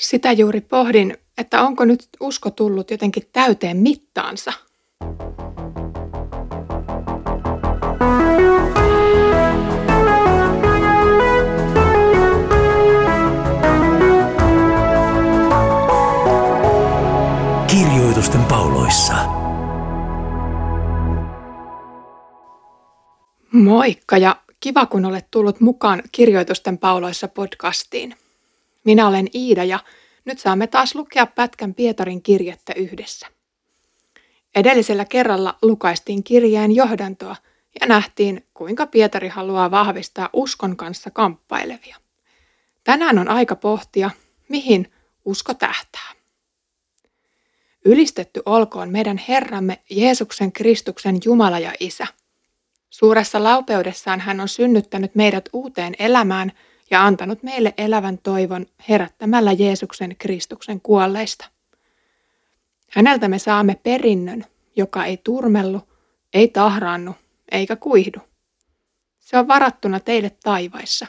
Sitä juuri pohdin, että onko nyt usko tullut jotenkin täyteen mittaansa. Kirjoitusten pauloissa. Moikka ja kiva kun olet tullut mukaan Kirjoitusten pauloissa podcastiin. Minä olen Iida ja nyt saamme taas lukea pätkän Pietarin kirjettä yhdessä. Edellisellä kerralla lukaistiin kirjeen johdantoa ja nähtiin, kuinka Pietari haluaa vahvistaa uskon kanssa kamppailevia. Tänään on aika pohtia, mihin usko tähtää. Ylistetty olkoon meidän Herramme Jeesuksen Kristuksen Jumala ja Isä. Suuressa laupeudessaan hän on synnyttänyt meidät uuteen elämään – ja antanut meille elävän toivon herättämällä Jeesuksen Kristuksen kuolleista. Häneltä me saamme perinnön, joka ei turmellu, ei tahraannu eikä kuihdu. Se on varattuna teille taivaissa,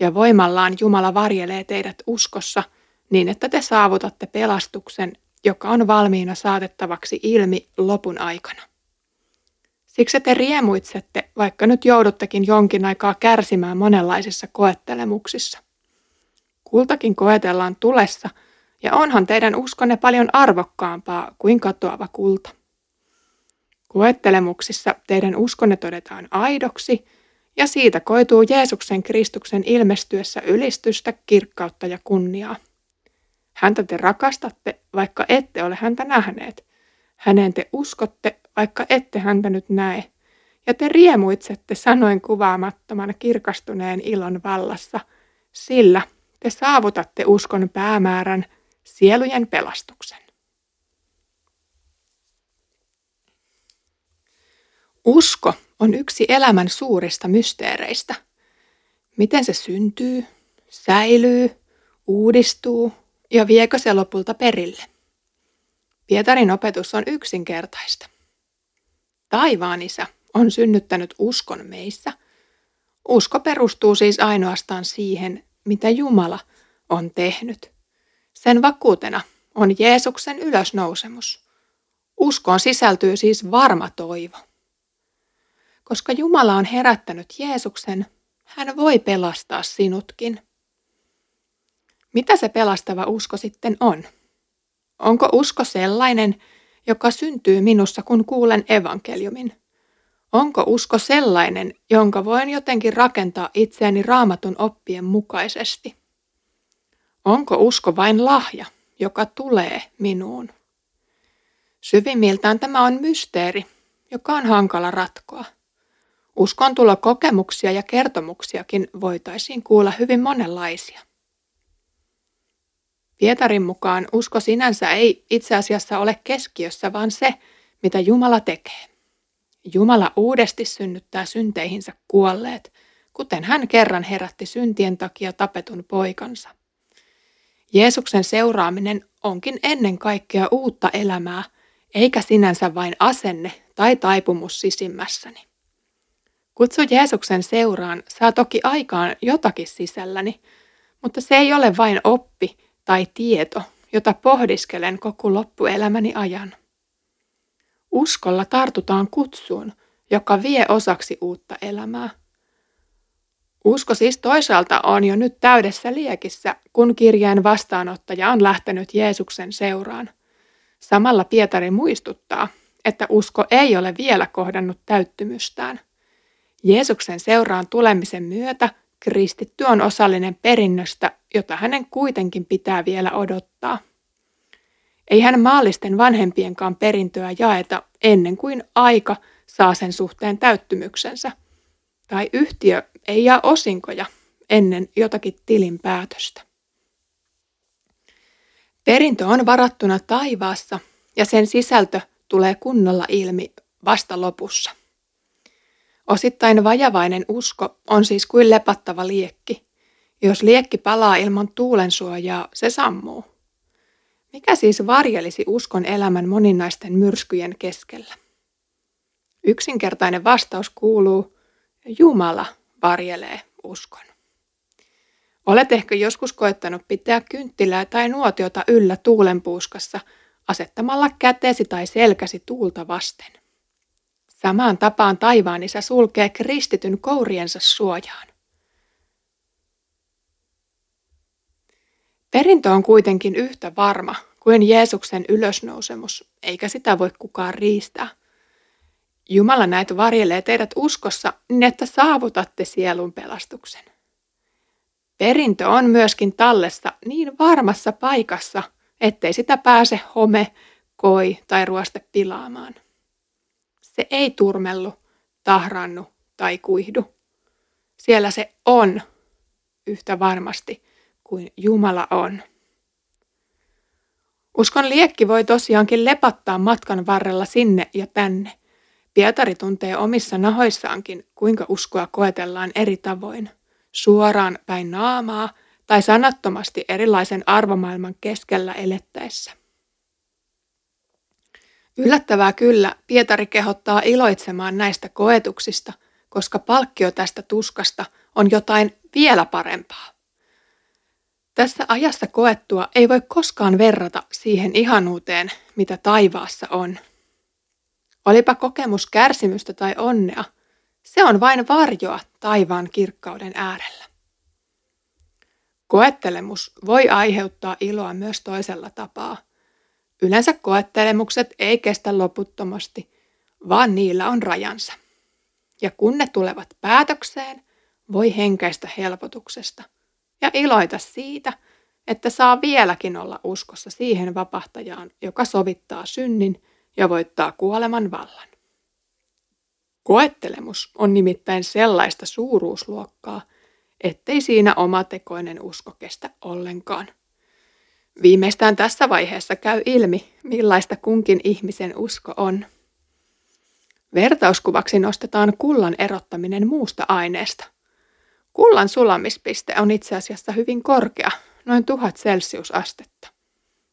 ja voimallaan Jumala varjelee teidät uskossa niin, että te saavutatte pelastuksen, joka on valmiina saatettavaksi ilmi lopun aikana. Siksi te riemuitsette, vaikka nyt jouduttekin jonkin aikaa kärsimään monenlaisissa koettelemuksissa. Kultakin koetellaan tulessa, ja onhan teidän uskonne paljon arvokkaampaa kuin katoava kulta. Koettelemuksissa teidän uskonne todetaan aidoksi, ja siitä koituu Jeesuksen Kristuksen ilmestyessä ylistystä, kirkkautta ja kunniaa. Häntä te rakastatte, vaikka ette ole häntä nähneet. Häneen te uskotte, vaikka ette häntä nyt näe, ja te riemuitsette sanoin kuvaamattoman kirkastuneen ilon vallassa, sillä te saavutatte uskon päämäärän, sielujen pelastuksen. Usko on yksi elämän suurista mysteereistä. Miten se syntyy, säilyy, uudistuu ja viekö se lopulta perille? Pietarin opetus on yksinkertaista. Taivaan isä on synnyttänyt uskon meissä. Usko perustuu siis ainoastaan siihen, mitä Jumala on tehnyt. Sen vakuutena on Jeesuksen ylösnousemus. Uskoon sisältyy siis varma toivo. Koska Jumala on herättänyt Jeesuksen, hän voi pelastaa sinutkin. Mitä se pelastava usko sitten on? Onko usko sellainen, joka syntyy minussa, kun kuulen evankeliumin? Onko usko sellainen, jonka voin jotenkin rakentaa itseäni raamatun oppien mukaisesti? Onko usko vain lahja, joka tulee minuun? Syvimmiltään tämä on mysteeri, joka on hankala ratkoa. Uskon tulo kokemuksia ja kertomuksiakin voitaisiin kuulla hyvin monenlaisia. Pietarin mukaan usko sinänsä ei itse asiassa ole keskiössä, vaan se, mitä Jumala tekee. Jumala uudesti synnyttää synteihinsä kuolleet, kuten hän kerran herätti syntien takia tapetun poikansa. Jeesuksen seuraaminen onkin ennen kaikkea uutta elämää, eikä sinänsä vain asenne tai taipumus sisimmässäni. Kutsu Jeesuksen seuraan saa toki aikaan jotakin sisälläni, mutta se ei ole vain oppi tai tieto, jota pohdiskelen koko loppuelämäni ajan. Uskolla tartutaan kutsuun, joka vie osaksi uutta elämää. Usko siis toisaalta on jo nyt täydessä liekissä, kun kirjeen vastaanottaja on lähtenyt Jeesuksen seuraan. Samalla Pietari muistuttaa, että usko ei ole vielä kohdannut täyttymystään. Jeesuksen seuraan tulemisen myötä kristitty on osallinen perinnöstä, jota hänen kuitenkin pitää vielä odottaa. Ei hän maallisten vanhempienkaan perintöä jaeta ennen kuin aika saa sen suhteen täyttymyksensä. Tai yhtiö ei jaa osinkoja ennen jotakin tilinpäätöstä. Perintö on varattuna taivaassa ja sen sisältö tulee kunnolla ilmi vasta lopussa. Osittain vajavainen usko on siis kuin lepattava liekki. Jos liekki palaa ilman tuulen suojaa, se sammuu. Mikä siis varjelisi uskon elämän moninaisten myrskyjen keskellä? Yksinkertainen vastaus kuuluu, Jumala varjelee uskon. Olet ehkä joskus koettanut pitää kynttilää tai nuotiota yllä tuulenpuuskassa asettamalla kätesi tai selkäsi tuulta vasten. Samaan tapaan taivaan isä sulkee kristityn kouriensa suojaan. Perintö on kuitenkin yhtä varma kuin Jeesuksen ylösnousemus, eikä sitä voi kukaan riistää. Jumala näitä varjelee teidät uskossa niin, että saavutatte sielun pelastuksen. Perintö on myöskin tallessa niin varmassa paikassa, ettei sitä pääse home, koi tai ruoste pilaamaan. Se ei turmellu, tahrannu tai kuihdu. Siellä se on yhtä varmasti kuin Jumala on. Uskon liekki voi tosiaankin lepattaa matkan varrella sinne ja tänne. Pietari tuntee omissa nahoissaankin, kuinka uskoa koetellaan eri tavoin. Suoraan päin naamaa tai sanattomasti erilaisen arvomaailman keskellä elettäessä. Yllättävää kyllä, Pietari kehottaa iloitsemaan näistä koetuksista, koska palkkio tästä tuskasta on jotain vielä parempaa. Tässä ajassa koettua ei voi koskaan verrata siihen ihanuuteen, mitä taivaassa on. Olipa kokemus kärsimystä tai onnea, se on vain varjoa taivaan kirkkauden äärellä. Koettelemus voi aiheuttaa iloa myös toisella tapaa. Yleensä koettelemukset ei kestä loputtomasti, vaan niillä on rajansa. Ja kun ne tulevat päätökseen, voi henkäistä helpotuksesta – ja iloita siitä, että saa vieläkin olla uskossa siihen vapahtajaan, joka sovittaa synnin ja voittaa kuoleman vallan. Koettelemus on nimittäin sellaista suuruusluokkaa, ettei siinä omatekoinen usko kestä ollenkaan. Viimeistään tässä vaiheessa käy ilmi, millaista kunkin ihmisen usko on. Vertauskuvaksi nostetaan kullan erottaminen muusta aineesta – Kullan sulamispiste on itse asiassa hyvin korkea, noin tuhat celsiusastetta,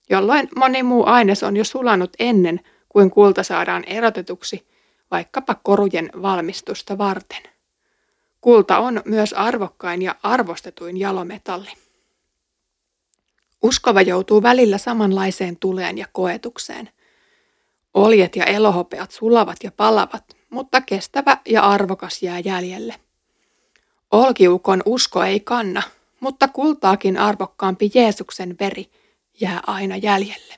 jolloin moni muu aines on jo sulanut ennen kuin kulta saadaan erotetuksi vaikkapa korujen valmistusta varten. Kulta on myös arvokkain ja arvostetuin jalometalli. Uskova joutuu välillä samanlaiseen tuleen ja koetukseen. Oljet ja elohopeat sulavat ja palavat, mutta kestävä ja arvokas jää jäljelle – Olkiukon usko ei kanna, mutta kultaakin arvokkaampi Jeesuksen veri jää aina jäljelle.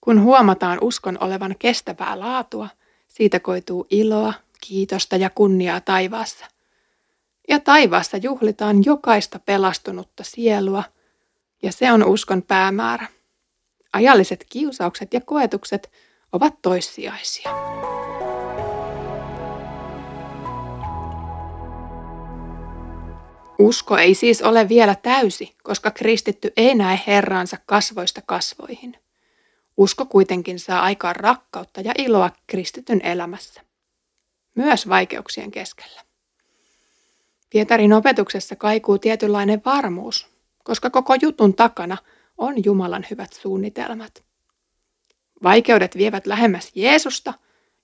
Kun huomataan uskon olevan kestävää laatua, siitä koituu iloa, kiitosta ja kunniaa taivaassa. Ja taivaassa juhlitaan jokaista pelastunutta sielua, ja se on uskon päämäärä. Ajalliset kiusaukset ja koetukset ovat toissijaisia. Usko ei siis ole vielä täysi, koska kristitty ei näe Herraansa kasvoista kasvoihin. Usko kuitenkin saa aikaan rakkautta ja iloa kristityn elämässä, myös vaikeuksien keskellä. Pietarin opetuksessa kaikuu tietynlainen varmuus, koska koko jutun takana on Jumalan hyvät suunnitelmat. Vaikeudet vievät lähemmäs Jeesusta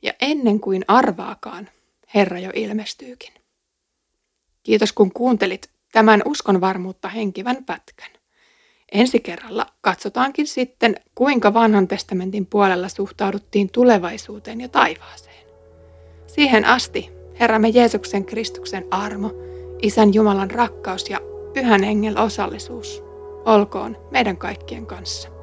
ja ennen kuin arvaakaan, Herra jo ilmestyykin. Kiitos kun kuuntelit tämän uskonvarmuutta henkivän pätkän. Ensi kerralla katsotaankin sitten, kuinka vanhan testamentin puolella suhtauduttiin tulevaisuuteen ja taivaaseen. Siihen asti Herramme Jeesuksen Kristuksen armo, Isän Jumalan rakkaus ja Pyhän Engel osallisuus olkoon meidän kaikkien kanssa.